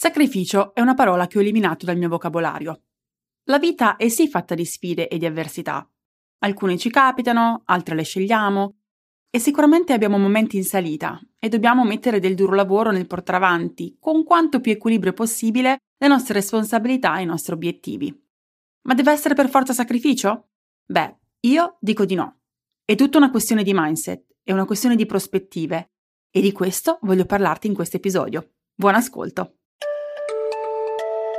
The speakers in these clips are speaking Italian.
Sacrificio è una parola che ho eliminato dal mio vocabolario. La vita è sì fatta di sfide e di avversità. Alcune ci capitano, altre le scegliamo, e sicuramente abbiamo momenti in salita e dobbiamo mettere del duro lavoro nel portare avanti, con quanto più equilibrio possibile, le nostre responsabilità e i nostri obiettivi. Ma deve essere per forza sacrificio? Beh, io dico di no. È tutta una questione di mindset, è una questione di prospettive, e di questo voglio parlarti in questo episodio. Buon ascolto!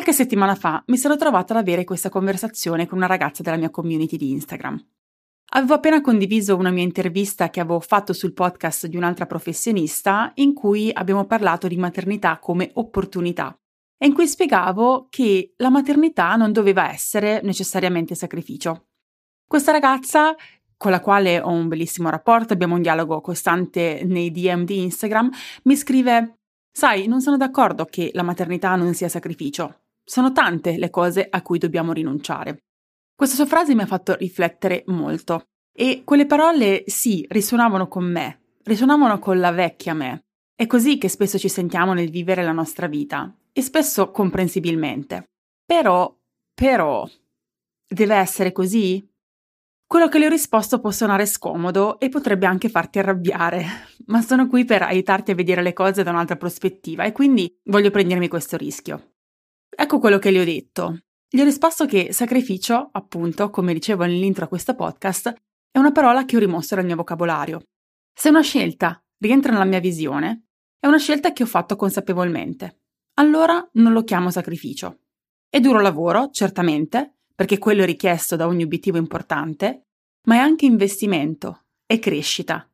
Qualche settimana fa mi sono trovata ad avere questa conversazione con una ragazza della mia community di Instagram. Avevo appena condiviso una mia intervista che avevo fatto sul podcast di un'altra professionista in cui abbiamo parlato di maternità come opportunità e in cui spiegavo che la maternità non doveva essere necessariamente sacrificio. Questa ragazza, con la quale ho un bellissimo rapporto, abbiamo un dialogo costante nei DM di Instagram, mi scrive Sai, non sono d'accordo che la maternità non sia sacrificio. Sono tante le cose a cui dobbiamo rinunciare. Questa sua frase mi ha fatto riflettere molto e quelle parole sì, risuonavano con me, risuonavano con la vecchia me. È così che spesso ci sentiamo nel vivere la nostra vita e spesso comprensibilmente. Però, però, deve essere così? Quello che le ho risposto può suonare scomodo e potrebbe anche farti arrabbiare, ma sono qui per aiutarti a vedere le cose da un'altra prospettiva e quindi voglio prendermi questo rischio. Ecco quello che le ho detto. Gli ho risposto che sacrificio, appunto, come dicevo nell'intro a questo podcast, è una parola che ho rimosso dal mio vocabolario. Se una scelta rientra nella mia visione, è una scelta che ho fatto consapevolmente. Allora non lo chiamo sacrificio. È duro lavoro, certamente, perché quello è richiesto da ogni obiettivo importante, ma è anche investimento, è crescita.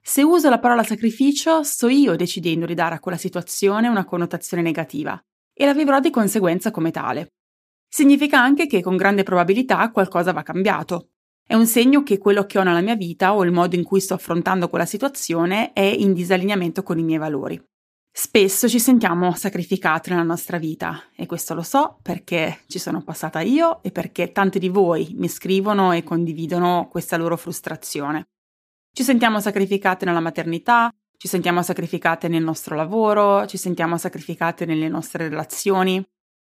Se uso la parola sacrificio, sto io decidendo di dare a quella situazione una connotazione negativa e la vivrò di conseguenza come tale. Significa anche che con grande probabilità qualcosa va cambiato. È un segno che quello che ho nella mia vita o il modo in cui sto affrontando quella situazione è in disallineamento con i miei valori. Spesso ci sentiamo sacrificati nella nostra vita e questo lo so perché ci sono passata io e perché tanti di voi mi scrivono e condividono questa loro frustrazione. Ci sentiamo sacrificate nella maternità, ci sentiamo sacrificate nel nostro lavoro, ci sentiamo sacrificate nelle nostre relazioni,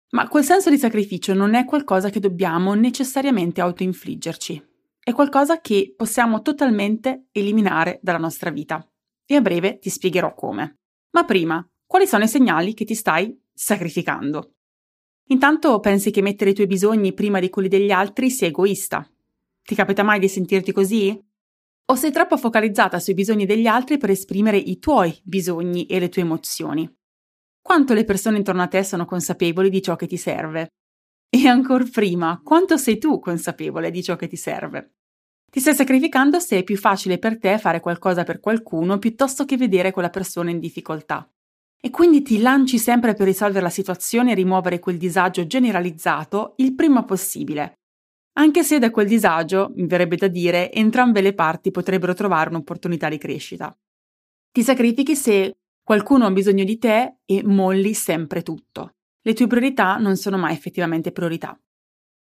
ma quel senso di sacrificio non è qualcosa che dobbiamo necessariamente autoinfliggerci, è qualcosa che possiamo totalmente eliminare dalla nostra vita. E a breve ti spiegherò come. Ma prima, quali sono i segnali che ti stai sacrificando? Intanto pensi che mettere i tuoi bisogni prima di quelli degli altri sia egoista. Ti capita mai di sentirti così? O sei troppo focalizzata sui bisogni degli altri per esprimere i tuoi bisogni e le tue emozioni? Quanto le persone intorno a te sono consapevoli di ciò che ti serve? E ancora prima, quanto sei tu consapevole di ciò che ti serve? Ti stai sacrificando se è più facile per te fare qualcosa per qualcuno piuttosto che vedere quella persona in difficoltà. E quindi ti lanci sempre per risolvere la situazione e rimuovere quel disagio generalizzato il prima possibile. Anche se da quel disagio, mi verrebbe da dire, entrambe le parti potrebbero trovare un'opportunità di crescita. Ti sacrifichi se qualcuno ha bisogno di te e molli sempre tutto. Le tue priorità non sono mai effettivamente priorità.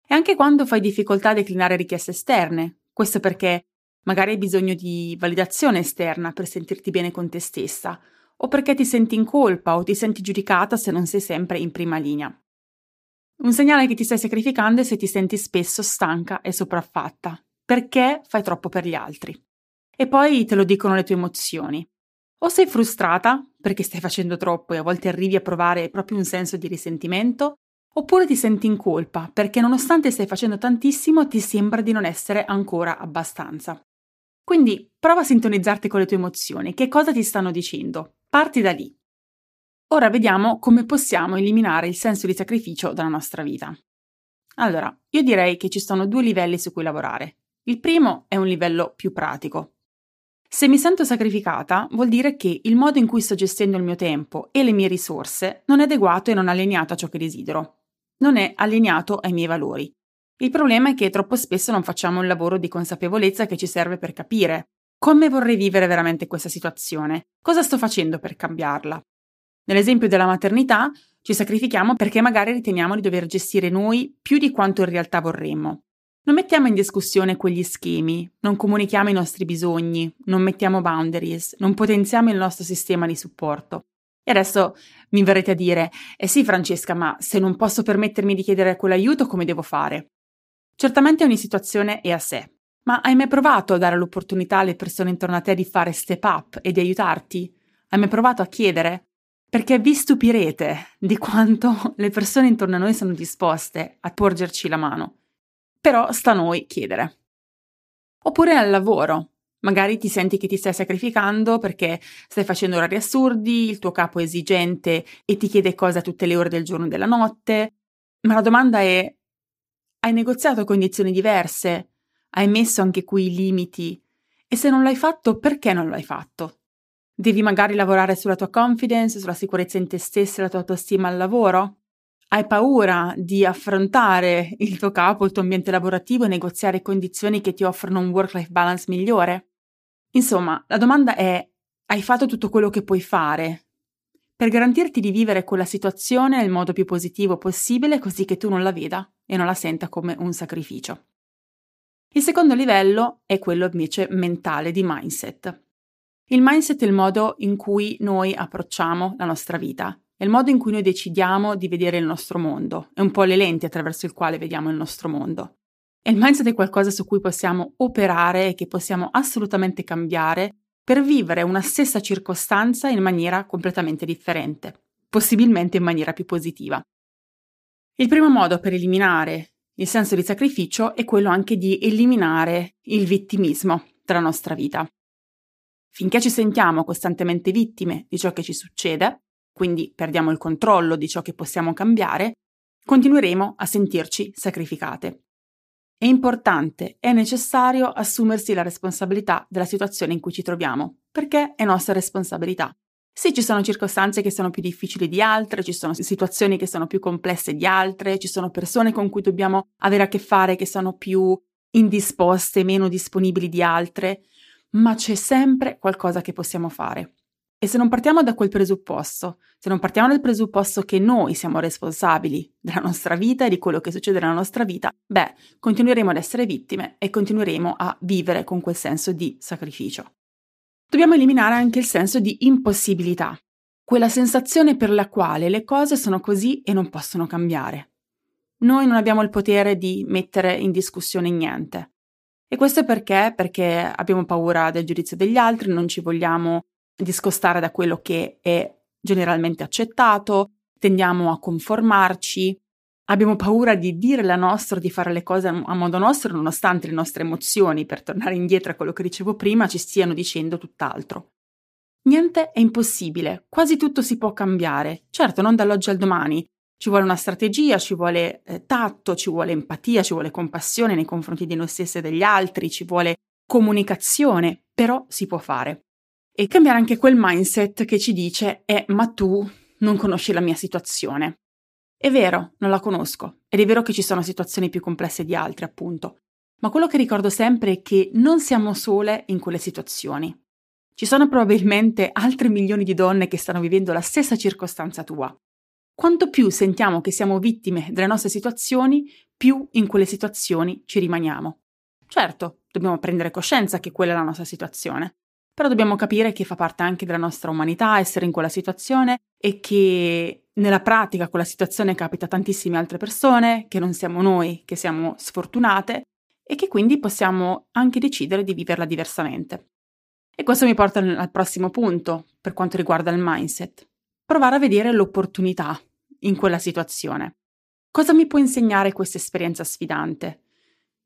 E anche quando fai difficoltà a declinare richieste esterne, questo perché magari hai bisogno di validazione esterna per sentirti bene con te stessa, o perché ti senti in colpa o ti senti giudicata se non sei sempre in prima linea. Un segnale che ti stai sacrificando è se ti senti spesso stanca e sopraffatta, perché fai troppo per gli altri. E poi te lo dicono le tue emozioni. O sei frustrata perché stai facendo troppo e a volte arrivi a provare proprio un senso di risentimento, Oppure ti senti in colpa perché nonostante stai facendo tantissimo ti sembra di non essere ancora abbastanza. Quindi prova a sintonizzarti con le tue emozioni, che cosa ti stanno dicendo? Parti da lì. Ora vediamo come possiamo eliminare il senso di sacrificio dalla nostra vita. Allora, io direi che ci sono due livelli su cui lavorare. Il primo è un livello più pratico. Se mi sento sacrificata, vuol dire che il modo in cui sto gestendo il mio tempo e le mie risorse non è adeguato e non allineato a ciò che desidero. Non è allineato ai miei valori. Il problema è che troppo spesso non facciamo un lavoro di consapevolezza che ci serve per capire come vorrei vivere veramente questa situazione, cosa sto facendo per cambiarla. Nell'esempio della maternità, ci sacrifichiamo perché magari riteniamo di dover gestire noi più di quanto in realtà vorremmo. Non mettiamo in discussione quegli schemi, non comunichiamo i nostri bisogni, non mettiamo boundaries, non potenziamo il nostro sistema di supporto. E adesso mi verrete a dire, eh sì Francesca, ma se non posso permettermi di chiedere quell'aiuto, come devo fare? Certamente ogni situazione è a sé, ma hai mai provato a dare l'opportunità alle persone intorno a te di fare step up e di aiutarti? Hai mai provato a chiedere? Perché vi stupirete di quanto le persone intorno a noi sono disposte a porgerci la mano però sta a noi chiedere. Oppure al lavoro. Magari ti senti che ti stai sacrificando perché stai facendo orari assurdi, il tuo capo è esigente e ti chiede cose a tutte le ore del giorno e della notte. Ma la domanda è: hai negoziato condizioni diverse? Hai messo anche qui i limiti? E se non l'hai fatto, perché non l'hai fatto? Devi magari lavorare sulla tua confidence, sulla sicurezza in te stessa e la tua autostima al lavoro? Hai paura di affrontare il tuo capo, il tuo ambiente lavorativo e negoziare condizioni che ti offrono un work-life balance migliore? Insomma, la domanda è: hai fatto tutto quello che puoi fare per garantirti di vivere quella situazione nel modo più positivo possibile così che tu non la veda e non la senta come un sacrificio? Il secondo livello è quello invece mentale di mindset. Il mindset è il modo in cui noi approcciamo la nostra vita è il modo in cui noi decidiamo di vedere il nostro mondo, è un po' le lenti attraverso il quale vediamo il nostro mondo. E il mindset è qualcosa su cui possiamo operare e che possiamo assolutamente cambiare per vivere una stessa circostanza in maniera completamente differente, possibilmente in maniera più positiva. Il primo modo per eliminare il senso di sacrificio è quello anche di eliminare il vittimismo dalla nostra vita. Finché ci sentiamo costantemente vittime di ciò che ci succede, quindi perdiamo il controllo di ciò che possiamo cambiare, continueremo a sentirci sacrificate. È importante, è necessario assumersi la responsabilità della situazione in cui ci troviamo, perché è nostra responsabilità. Sì, ci sono circostanze che sono più difficili di altre, ci sono situazioni che sono più complesse di altre, ci sono persone con cui dobbiamo avere a che fare che sono più indisposte, meno disponibili di altre, ma c'è sempre qualcosa che possiamo fare. E se non partiamo da quel presupposto, se non partiamo dal presupposto che noi siamo responsabili della nostra vita e di quello che succede nella nostra vita, beh, continueremo ad essere vittime e continueremo a vivere con quel senso di sacrificio. Dobbiamo eliminare anche il senso di impossibilità, quella sensazione per la quale le cose sono così e non possono cambiare. Noi non abbiamo il potere di mettere in discussione niente. E questo è perché? Perché abbiamo paura del giudizio degli altri, non ci vogliamo discostare da quello che è generalmente accettato, tendiamo a conformarci, abbiamo paura di dire la nostra, di fare le cose a modo nostro, nonostante le nostre emozioni, per tornare indietro a quello che dicevo prima, ci stiano dicendo tutt'altro. Niente è impossibile, quasi tutto si può cambiare, certo non dall'oggi al domani, ci vuole una strategia, ci vuole eh, tatto, ci vuole empatia, ci vuole compassione nei confronti di noi stessi e degli altri, ci vuole comunicazione, però si può fare e cambiare anche quel mindset che ci dice eh, ma tu non conosci la mia situazione. È vero, non la conosco, ed è vero che ci sono situazioni più complesse di altre, appunto, ma quello che ricordo sempre è che non siamo sole in quelle situazioni. Ci sono probabilmente altre milioni di donne che stanno vivendo la stessa circostanza tua. Quanto più sentiamo che siamo vittime delle nostre situazioni, più in quelle situazioni ci rimaniamo. Certo, dobbiamo prendere coscienza che quella è la nostra situazione, però dobbiamo capire che fa parte anche della nostra umanità essere in quella situazione e che nella pratica quella situazione capita a tantissime altre persone, che non siamo noi che siamo sfortunate e che quindi possiamo anche decidere di viverla diversamente. E questo mi porta al prossimo punto per quanto riguarda il mindset. Provare a vedere l'opportunità in quella situazione. Cosa mi può insegnare questa esperienza sfidante?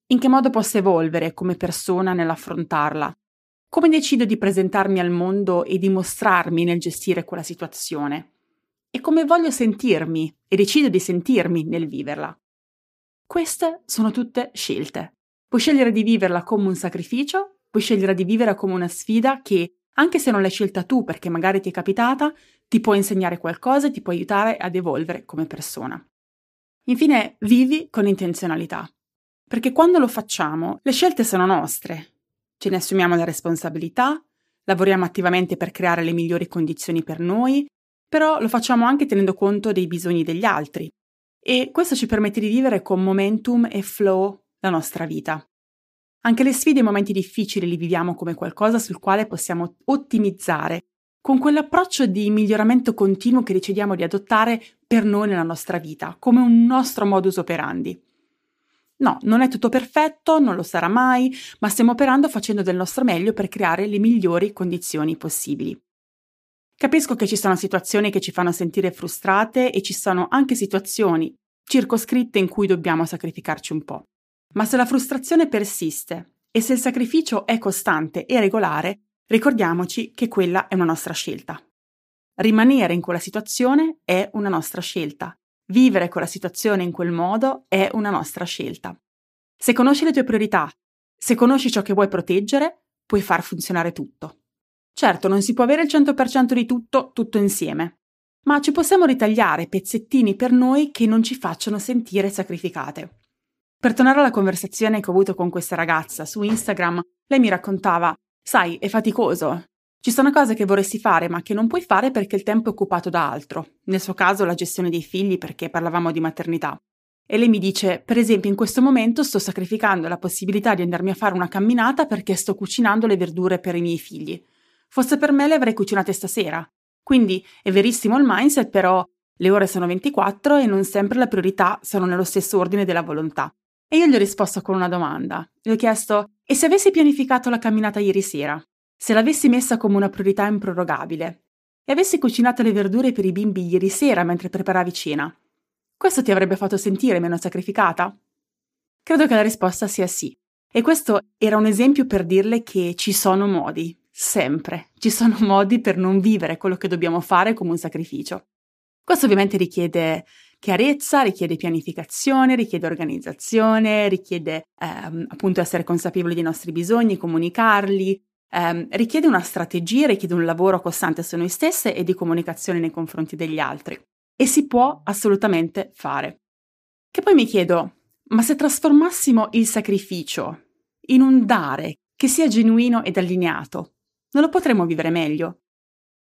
In che modo posso evolvere come persona nell'affrontarla? Come decido di presentarmi al mondo e dimostrarmi nel gestire quella situazione? E come voglio sentirmi e decido di sentirmi nel viverla? Queste sono tutte scelte. Puoi scegliere di viverla come un sacrificio puoi scegliere di vivere come una sfida che, anche se non l'hai scelta tu perché magari ti è capitata, ti può insegnare qualcosa e ti può aiutare ad evolvere come persona. Infine, vivi con intenzionalità. Perché quando lo facciamo, le scelte sono nostre. Ce ne assumiamo la responsabilità, lavoriamo attivamente per creare le migliori condizioni per noi, però lo facciamo anche tenendo conto dei bisogni degli altri. E questo ci permette di vivere con momentum e flow la nostra vita. Anche le sfide e i momenti difficili li viviamo come qualcosa sul quale possiamo ottimizzare, con quell'approccio di miglioramento continuo che decidiamo di adottare per noi nella nostra vita, come un nostro modus operandi. No, non è tutto perfetto, non lo sarà mai, ma stiamo operando facendo del nostro meglio per creare le migliori condizioni possibili. Capisco che ci sono situazioni che ci fanno sentire frustrate e ci sono anche situazioni circoscritte in cui dobbiamo sacrificarci un po'. Ma se la frustrazione persiste e se il sacrificio è costante e regolare, ricordiamoci che quella è una nostra scelta. Rimanere in quella situazione è una nostra scelta. Vivere quella situazione in quel modo è una nostra scelta. Se conosci le tue priorità, se conosci ciò che vuoi proteggere, puoi far funzionare tutto. Certo, non si può avere il 100% di tutto tutto insieme, ma ci possiamo ritagliare pezzettini per noi che non ci facciano sentire sacrificate. Per tornare alla conversazione che ho avuto con questa ragazza su Instagram, lei mi raccontava, sai, è faticoso. Ci sono cose che vorresti fare ma che non puoi fare perché il tempo è occupato da altro. Nel suo caso la gestione dei figli perché parlavamo di maternità. E lei mi dice, per esempio, in questo momento sto sacrificando la possibilità di andarmi a fare una camminata perché sto cucinando le verdure per i miei figli. Fosse per me le avrei cucinate stasera. Quindi è verissimo il mindset, però le ore sono 24 e non sempre le priorità sono nello stesso ordine della volontà. E io gli ho risposto con una domanda. Gli ho chiesto: e se avessi pianificato la camminata ieri sera? Se l'avessi messa come una priorità improrogabile? E avessi cucinato le verdure per i bimbi ieri sera mentre preparavi cena? Questo ti avrebbe fatto sentire meno sacrificata? Credo che la risposta sia sì. E questo era un esempio per dirle che ci sono modi, sempre, ci sono modi per non vivere quello che dobbiamo fare come un sacrificio. Questo ovviamente richiede chiarezza, richiede pianificazione, richiede organizzazione, richiede ehm, appunto essere consapevoli dei nostri bisogni, comunicarli, ehm, richiede una strategia, richiede un lavoro costante su noi stesse e di comunicazione nei confronti degli altri. E si può assolutamente fare. Che poi mi chiedo, ma se trasformassimo il sacrificio in un dare che sia genuino ed allineato, non lo potremmo vivere meglio?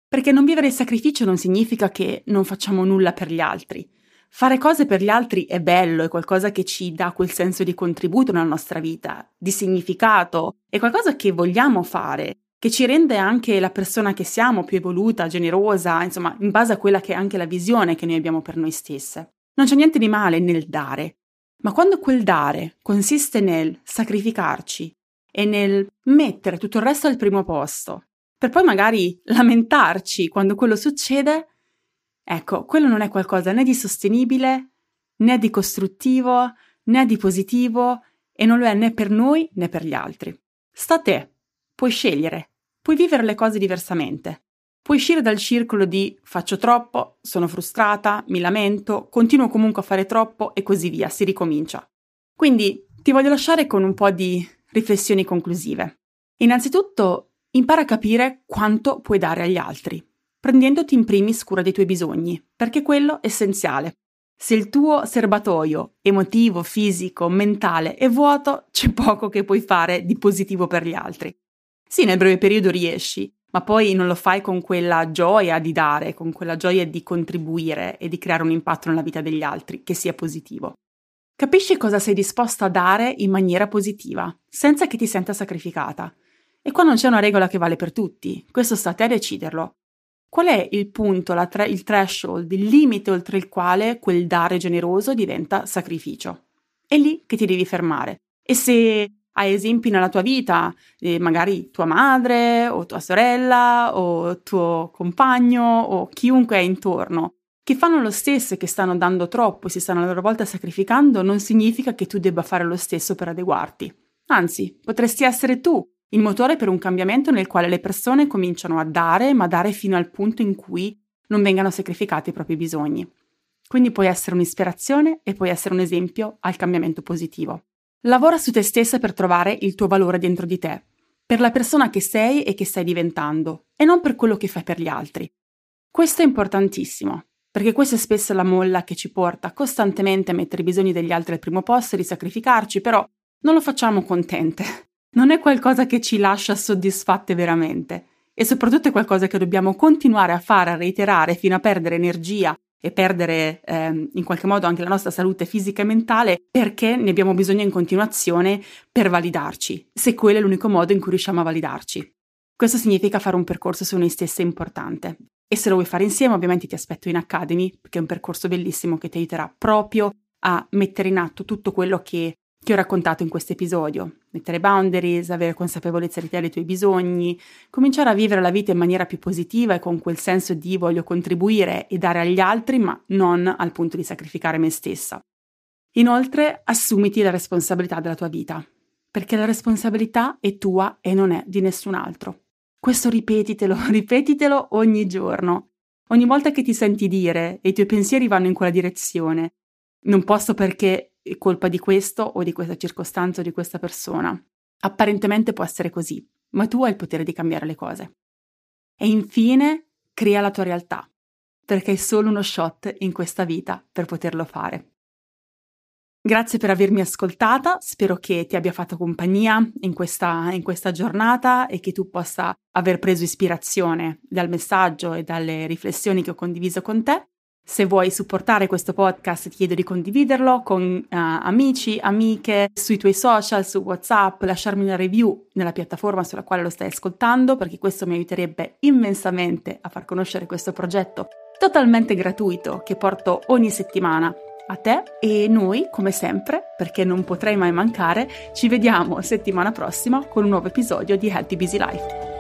Perché non vivere il sacrificio non significa che non facciamo nulla per gli altri, Fare cose per gli altri è bello, è qualcosa che ci dà quel senso di contributo nella nostra vita, di significato, è qualcosa che vogliamo fare, che ci rende anche la persona che siamo più evoluta, generosa, insomma, in base a quella che è anche la visione che noi abbiamo per noi stesse. Non c'è niente di male nel dare, ma quando quel dare consiste nel sacrificarci e nel mettere tutto il resto al primo posto, per poi magari lamentarci quando quello succede, Ecco, quello non è qualcosa né di sostenibile, né di costruttivo, né di positivo e non lo è né per noi né per gli altri. Sta a te, puoi scegliere, puoi vivere le cose diversamente. Puoi uscire dal circolo di faccio troppo, sono frustrata, mi lamento, continuo comunque a fare troppo e così via, si ricomincia. Quindi ti voglio lasciare con un po' di riflessioni conclusive. Innanzitutto, impara a capire quanto puoi dare agli altri prendendoti in primis cura dei tuoi bisogni, perché quello è essenziale. Se il tuo serbatoio emotivo, fisico, mentale è vuoto, c'è poco che puoi fare di positivo per gli altri. Sì, nel breve periodo riesci, ma poi non lo fai con quella gioia di dare, con quella gioia di contribuire e di creare un impatto nella vita degli altri che sia positivo. Capisci cosa sei disposta a dare in maniera positiva, senza che ti senta sacrificata. E qua non c'è una regola che vale per tutti, questo sta a te a deciderlo. Qual è il punto, tra- il threshold, il limite oltre il quale quel dare generoso diventa sacrificio? È lì che ti devi fermare. E se hai esempi nella tua vita, eh, magari tua madre o tua sorella o tuo compagno o chiunque è intorno, che fanno lo stesso e che stanno dando troppo e si stanno a loro volta sacrificando, non significa che tu debba fare lo stesso per adeguarti. Anzi, potresti essere tu il motore per un cambiamento nel quale le persone cominciano a dare, ma dare fino al punto in cui non vengano sacrificati i propri bisogni. Quindi puoi essere un'ispirazione e puoi essere un esempio al cambiamento positivo. Lavora su te stessa per trovare il tuo valore dentro di te. per la persona che sei e che stai diventando, e non per quello che fai per gli altri. Questo è importantissimo, perché questa è spesso la molla che ci porta costantemente a mettere i bisogni degli altri al primo posto e di sacrificarci, però non lo facciamo contente. Non è qualcosa che ci lascia soddisfatte veramente. E soprattutto è qualcosa che dobbiamo continuare a fare, a reiterare fino a perdere energia e perdere ehm, in qualche modo anche la nostra salute fisica e mentale perché ne abbiamo bisogno in continuazione per validarci, se quello è l'unico modo in cui riusciamo a validarci. Questo significa fare un percorso su noi stessi importante. E se lo vuoi fare insieme, ovviamente ti aspetto in Academy, perché è un percorso bellissimo che ti aiuterà proprio a mettere in atto tutto quello che che ho raccontato in questo episodio. Mettere boundaries, avere consapevolezza di te e dei tuoi bisogni, cominciare a vivere la vita in maniera più positiva e con quel senso di voglio contribuire e dare agli altri, ma non al punto di sacrificare me stessa. Inoltre, assumiti la responsabilità della tua vita, perché la responsabilità è tua e non è di nessun altro. Questo ripetitelo, ripetitelo ogni giorno. Ogni volta che ti senti dire e i tuoi pensieri vanno in quella direzione, non posso perché colpa di questo o di questa circostanza o di questa persona. Apparentemente può essere così, ma tu hai il potere di cambiare le cose. E infine, crea la tua realtà, perché hai solo uno shot in questa vita per poterlo fare. Grazie per avermi ascoltata, spero che ti abbia fatto compagnia in questa, in questa, giornata e che tu possa aver preso ispirazione dal messaggio e dalle riflessioni che ho condiviso con te. Se vuoi supportare questo podcast ti chiedo di condividerlo con uh, amici, amiche, sui tuoi social, su WhatsApp, lasciarmi una review nella piattaforma sulla quale lo stai ascoltando perché questo mi aiuterebbe immensamente a far conoscere questo progetto totalmente gratuito che porto ogni settimana a te e noi, come sempre, perché non potrei mai mancare, ci vediamo settimana prossima con un nuovo episodio di Healthy Busy Life.